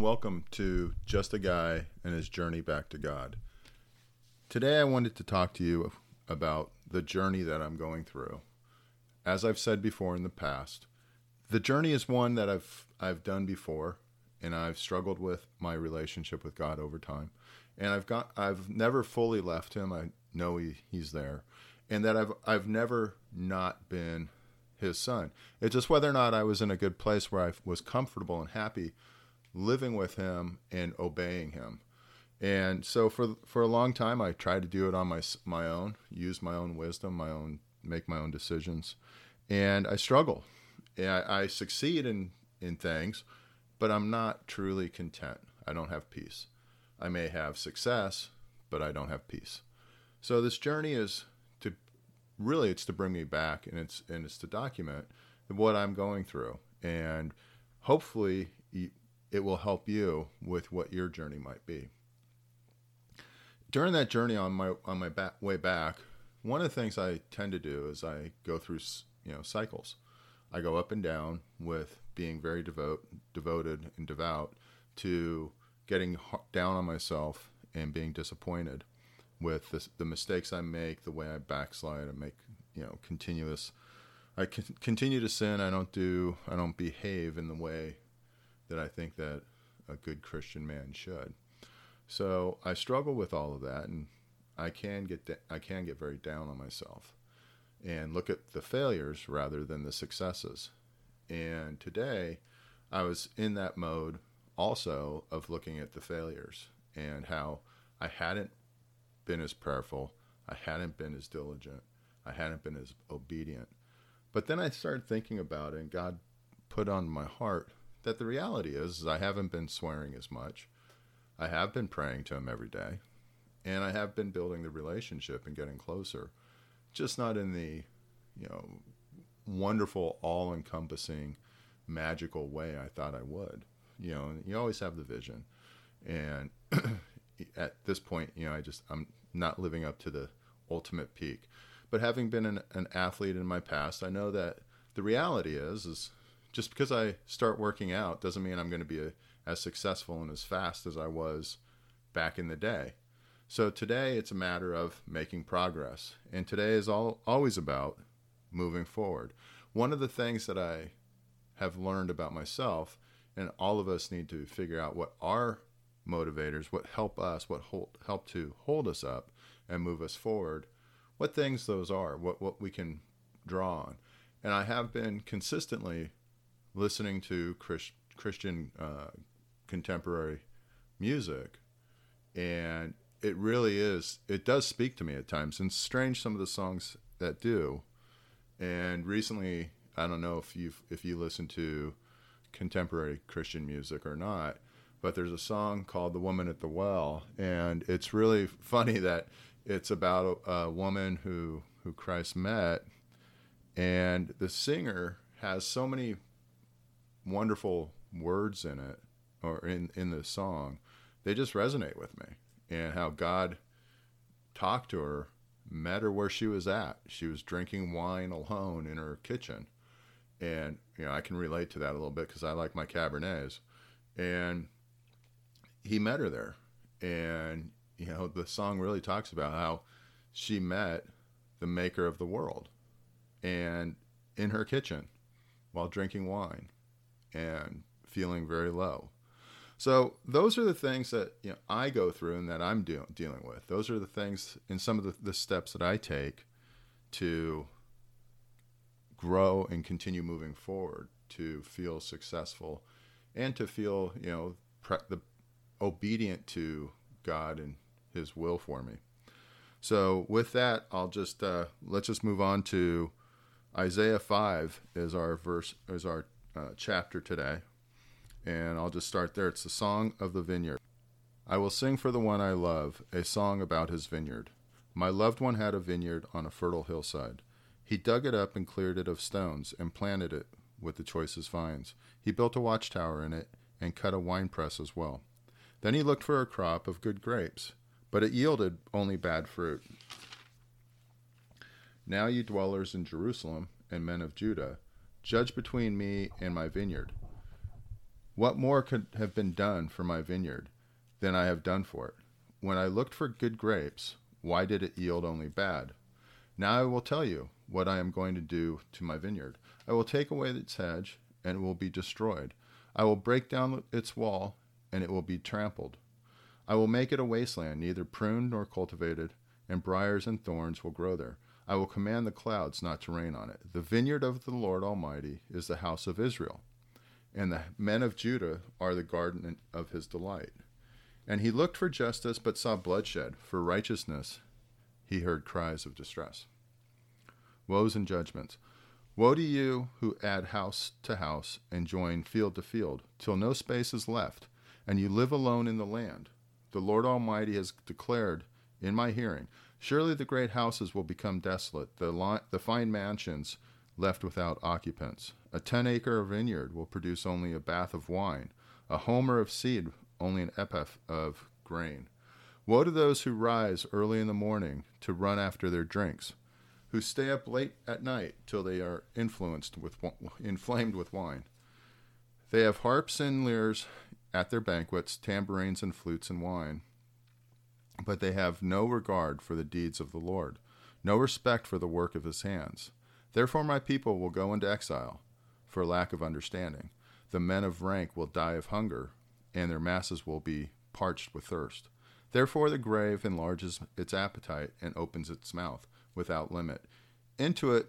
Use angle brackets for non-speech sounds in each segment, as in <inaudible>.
and welcome to Just a Guy and His Journey Back to God. Today, I wanted to talk to you about the journey that I'm going through. As I've said before in the past, the journey is one that I've I've done before, and I've struggled with my relationship with God over time, and I've got I've never fully left Him. I know he, He's there, and that I've I've never not been His son. It's just whether or not I was in a good place where I was comfortable and happy living with him and obeying him. And so for for a long time, I tried to do it on my my own, use my own wisdom, my own make my own decisions, and I struggle. I, I succeed in in things, but I'm not truly content. I don't have peace. I may have success, but I don't have peace. So this journey is to really it's to bring me back, and it's and it's to document what I'm going through, and hopefully it will help you with what your journey might be. During that journey on my on my back, way back, one of the things I tend to do is I go through you know cycles. I go up and down with being very devote, devoted and devout to getting down on myself and being disappointed with the, the mistakes I make, the way I backslide, I make you know continuous. I continue to sin. I don't do. I don't behave in the way that I think that a good Christian man should. So I struggle with all of that, and I can get I can get very down on myself, and look at the failures rather than the successes. And today, I was in that mode also of looking at the failures and how I hadn't been as prayerful, I hadn't been as diligent, I hadn't been as obedient. But then I started thinking about it, and God put on my heart that the reality is, is I haven't been swearing as much. I have been praying to him every day, and I have been building the relationship and getting closer, just not in the, you know, wonderful, all-encompassing, magical way I thought I would. You know, you always have the vision, and <clears throat> at this point, you know, I just I'm not living up to the ultimate peak. But having been an, an athlete in my past, I know that the reality is is just because I start working out doesn't mean I'm going to be a, as successful and as fast as I was back in the day. So today it's a matter of making progress. And today is all, always about moving forward. One of the things that I have learned about myself, and all of us need to figure out what our motivators, what help us, what hold, help to hold us up and move us forward, what things those are, what, what we can draw on. And I have been consistently listening to Chris, Christian uh, contemporary music, and it really is. It does speak to me at times, and strange some of the songs that do. And recently, I don't know if you if you listen to contemporary Christian music or not, but there's a song called "The Woman at the Well," and it's really funny <laughs> that it's about a, a woman who who Christ met, and the singer has so many wonderful words in it or in in the song they just resonate with me and how god talked to her met her where she was at. She was drinking wine alone in her kitchen and you know i can relate to that a little bit because i like my cabernets and he met her there and you know the song really talks about how she met the maker of the world and in her kitchen while drinking wine and feeling very low. So those are the things that you know, I go through and that I'm de- dealing with. Those are the things in some of the, the steps that I take to grow and continue moving forward to feel successful and to feel you know pre- the obedient to God and His will for me. So with that, I'll just uh, let's just move on to Isaiah five is our verse is our uh, chapter today, and I'll just start there. It's the Song of the Vineyard. I will sing for the one I love a song about his vineyard. My loved one had a vineyard on a fertile hillside. He dug it up and cleared it of stones and planted it with the choicest vines. He built a watchtower in it and cut a winepress as well. Then he looked for a crop of good grapes, but it yielded only bad fruit. Now, you dwellers in Jerusalem and men of Judah, Judge between me and my vineyard. What more could have been done for my vineyard than I have done for it? When I looked for good grapes, why did it yield only bad? Now I will tell you what I am going to do to my vineyard. I will take away its hedge, and it will be destroyed. I will break down its wall, and it will be trampled. I will make it a wasteland, neither pruned nor cultivated, and briers and thorns will grow there. I will command the clouds not to rain on it. The vineyard of the Lord Almighty is the house of Israel, and the men of Judah are the garden of his delight. And he looked for justice, but saw bloodshed. For righteousness, he heard cries of distress. Woes and judgments. Woe to you who add house to house and join field to field, till no space is left, and you live alone in the land. The Lord Almighty has declared in my hearing Surely the great houses will become desolate, the, li- the fine mansions left without occupants. A ten acre vineyard will produce only a bath of wine, a homer of seed only an epiph of grain. Woe to those who rise early in the morning to run after their drinks, who stay up late at night till they are influenced with inflamed with wine. They have harps and lyres at their banquets, tambourines and flutes and wine. But they have no regard for the deeds of the Lord, no respect for the work of his hands. Therefore my people will go into exile for lack of understanding. The men of rank will die of hunger and their masses will be parched with thirst. Therefore, the grave enlarges its appetite and opens its mouth without limit. Into it,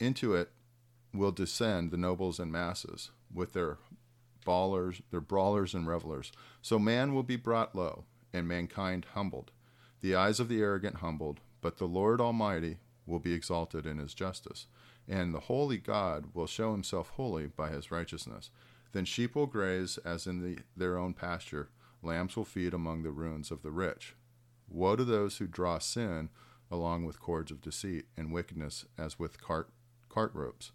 into it will descend the nobles and masses with their ballers, their brawlers and revelers. So man will be brought low, and mankind humbled. The eyes of the arrogant humbled, but the Lord Almighty will be exalted in his justice, and the holy God will show himself holy by his righteousness. Then sheep will graze as in the, their own pasture, lambs will feed among the ruins of the rich. Woe to those who draw sin along with cords of deceit, and wickedness as with cart, cart ropes.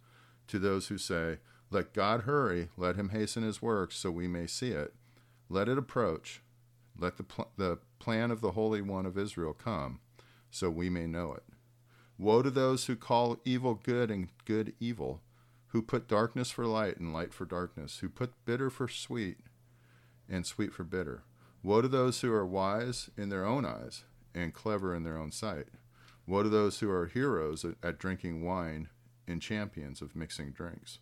To those who say, Let God hurry, let him hasten his work, so we may see it. Let it approach. Let the, pl- the plan of the Holy One of Israel come, so we may know it. Woe to those who call evil good and good evil, who put darkness for light and light for darkness, who put bitter for sweet and sweet for bitter. Woe to those who are wise in their own eyes and clever in their own sight. Woe to those who are heroes at, at drinking wine and champions of mixing drinks,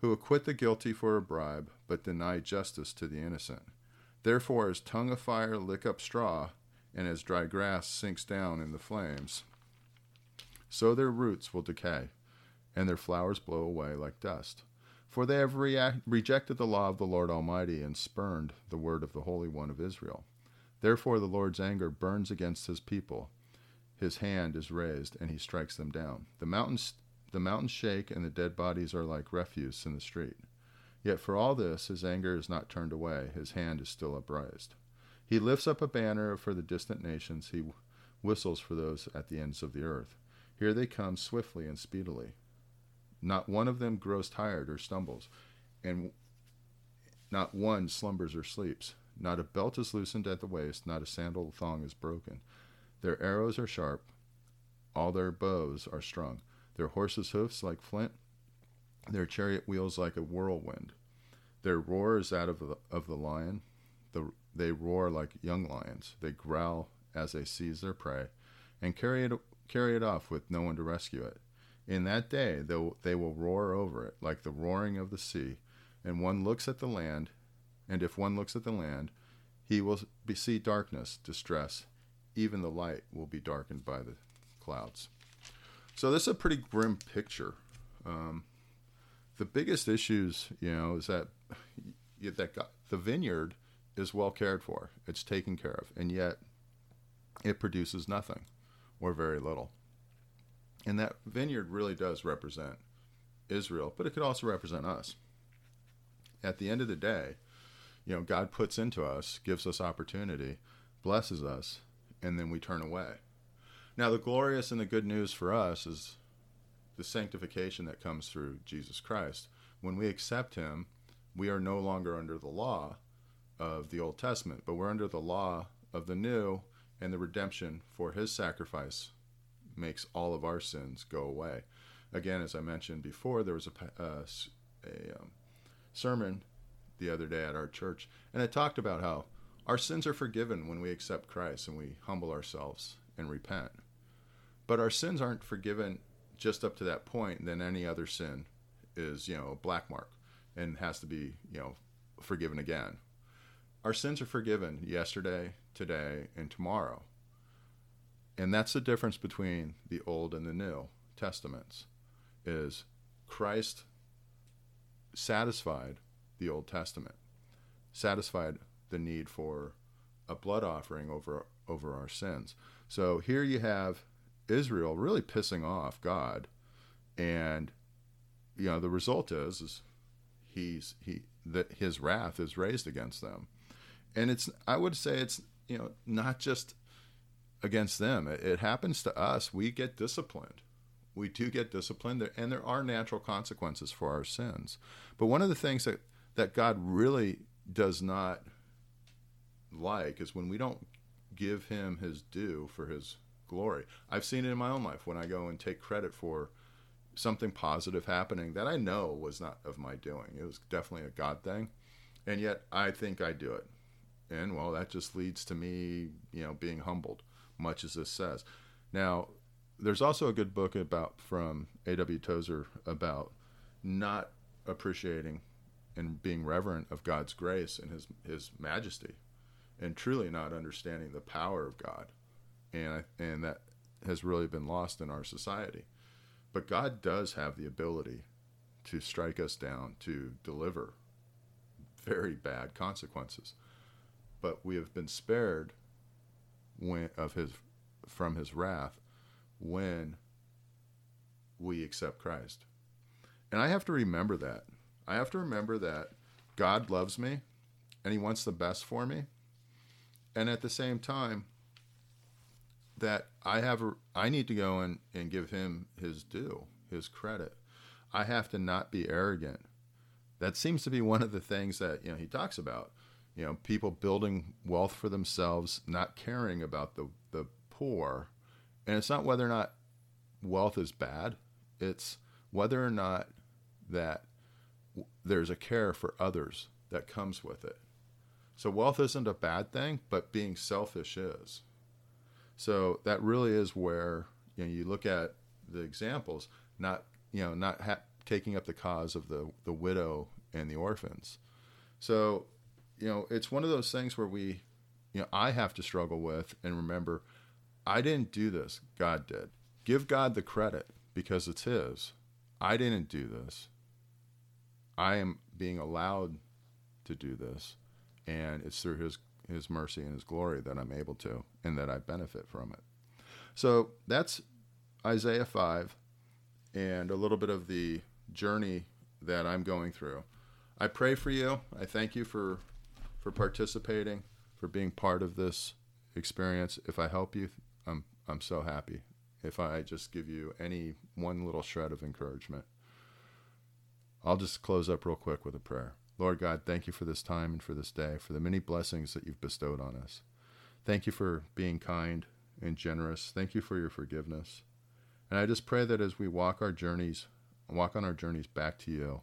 who acquit the guilty for a bribe, but deny justice to the innocent. Therefore, as tongue of fire lick up straw, and as dry grass sinks down in the flames, so their roots will decay and their flowers blow away like dust. For they have rejected the law of the Lord Almighty and spurned the word of the Holy One of Israel. Therefore the Lord's anger burns against his people. His hand is raised, and he strikes them down. The mountains, the mountains shake, and the dead bodies are like refuse in the street. Yet for all this, his anger is not turned away. His hand is still upraised. He lifts up a banner for the distant nations. He whistles for those at the ends of the earth. Here they come swiftly and speedily. Not one of them grows tired or stumbles, and not one slumbers or sleeps. Not a belt is loosened at the waist, not a sandal thong is broken. Their arrows are sharp, all their bows are strung, their horses' hoofs like flint, their chariot wheels like a whirlwind. Their roar is that of the, of the lion. The, they roar like young lions. They growl as they seize their prey and carry it, carry it off with no one to rescue it. In that day they will roar over it like the roaring of the sea, and one looks at the land, and if one looks at the land, he will see darkness, distress, even the light will be darkened by the clouds. So this is a pretty grim picture. Um, the biggest issues, you know, is that that got, the vineyard is well cared for, it's taken care of, and yet it produces nothing or very little. And that vineyard really does represent Israel, but it could also represent us. At the end of the day, you know, God puts into us, gives us opportunity, blesses us, and then we turn away. Now, the glorious and the good news for us is the sanctification that comes through Jesus Christ. When we accept Him, we are no longer under the law of the Old Testament, but we're under the law of the New and the redemption for His sacrifice makes all of our sins go away. Again, as I mentioned before, there was a, uh, a um, sermon the other day at our church, and it talked about how our sins are forgiven when we accept Christ and we humble ourselves and repent. But our sins aren't forgiven just up to that point, then any other sin is, you know, a black mark and has to be, you know, forgiven again. Our sins are forgiven yesterday, today, and tomorrow. And that's the difference between the Old and the New Testaments is Christ satisfied the Old Testament, satisfied the need for a blood offering over over our sins. So here you have Israel really pissing off God, and you know the result is, is he's he that his wrath is raised against them, and it's I would say it's you know not just against them. It, it happens to us. We get disciplined. We do get disciplined, and there are natural consequences for our sins. But one of the things that that God really does not like is when we don't give him his due for his glory. I've seen it in my own life when I go and take credit for something positive happening that I know was not of my doing. It was definitely a God thing. And yet I think I do it. And well, that just leads to me, you know, being humbled, much as this says. Now, there's also a good book about from A.W. Tozer about not appreciating and being reverent of God's grace and his his majesty and truly not understanding the power of God and and that has really been lost in our society. But God does have the ability to strike us down to deliver very bad consequences. But we have been spared when of his from his wrath when we accept Christ. And I have to remember that. I have to remember that God loves me and he wants the best for me. And at the same time, that I have a, I need to go and, and give him his due, his credit. I have to not be arrogant. That seems to be one of the things that you know he talks about. You know, people building wealth for themselves, not caring about the the poor, and it's not whether or not wealth is bad. It's whether or not that there's a care for others that comes with it. So wealth isn't a bad thing, but being selfish is. So that really is where you know you look at the examples, not you know not ha- taking up the cause of the the widow and the orphans. So you know it's one of those things where we you know I have to struggle with and remember I didn't do this, God did. Give God the credit because it's his. I didn't do this. I am being allowed to do this and it's through his his mercy and his glory that I'm able to and that I benefit from it. So that's Isaiah 5 and a little bit of the journey that I'm going through. I pray for you. I thank you for for participating, for being part of this experience. If I help you, I'm I'm so happy. If I just give you any one little shred of encouragement. I'll just close up real quick with a prayer. Lord God, thank you for this time and for this day, for the many blessings that you've bestowed on us. Thank you for being kind and generous. Thank you for your forgiveness. And I just pray that as we walk our journeys, walk on our journeys back to you,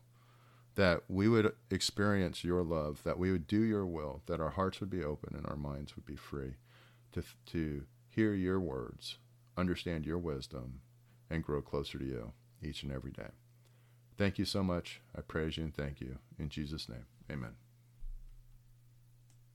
that we would experience your love, that we would do your will, that our hearts would be open and our minds would be free to, to hear your words, understand your wisdom, and grow closer to you each and every day. Thank you so much. I praise you and thank you. In Jesus' name, amen.